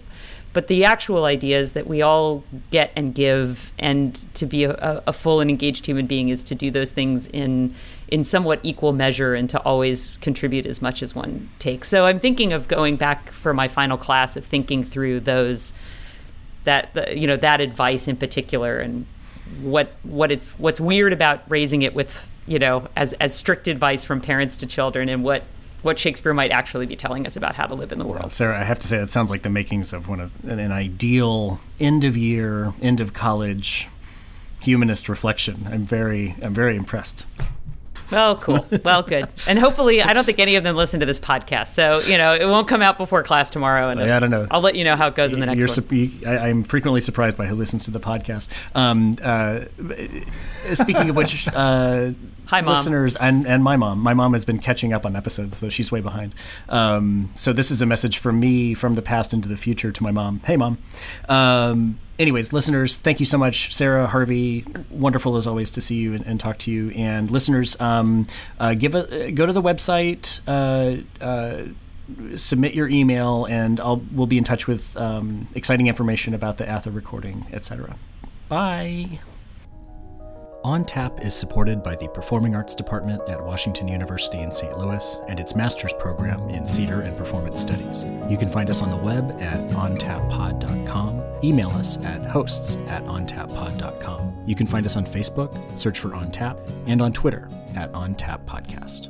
but the actual idea is that we all get and give and to be a, a full and engaged human being is to do those things in in somewhat equal measure and to always contribute as much as one takes. So i'm thinking of going back for my final class of thinking through those that you know that advice in particular and what what it's what's weird about raising it with you know as as strict advice from parents to children and what what Shakespeare might actually be telling us about how to live in the world. Sarah, I have to say that sounds like the makings of one of an, ideal end of year, end of college humanist reflection. I'm very I'm very impressed. Oh, cool. Well, good. And hopefully, I don't think any of them listen to this podcast, so you know it won't come out before class tomorrow. And I don't know. I'll let you know how it goes in the next You're, su- I, I'm frequently surprised by who listens to the podcast. Um, uh, speaking of which, uh, Hi, Mom. listeners, and, and my mom. My mom has been catching up on episodes, though she's way behind. Um, so this is a message from me from the past into the future to my mom. Hey, mom. Um, anyways, listeners, thank you so much, Sarah, Harvey. Wonderful as always to see you and, and talk to you. And listeners, um, uh, give a go to the website. Uh, uh, submit your email and I'll we'll be in touch with um, exciting information about the ATHE recording, etc. Bye. On Tap is supported by the Performing Arts Department at Washington University in St. Louis and its master's program in theater and performance studies. You can find us on the web at ontappod.com. Email us at hosts at ontappod.com. You can find us on Facebook, search for On Tap, and on Twitter at On Tap Podcast.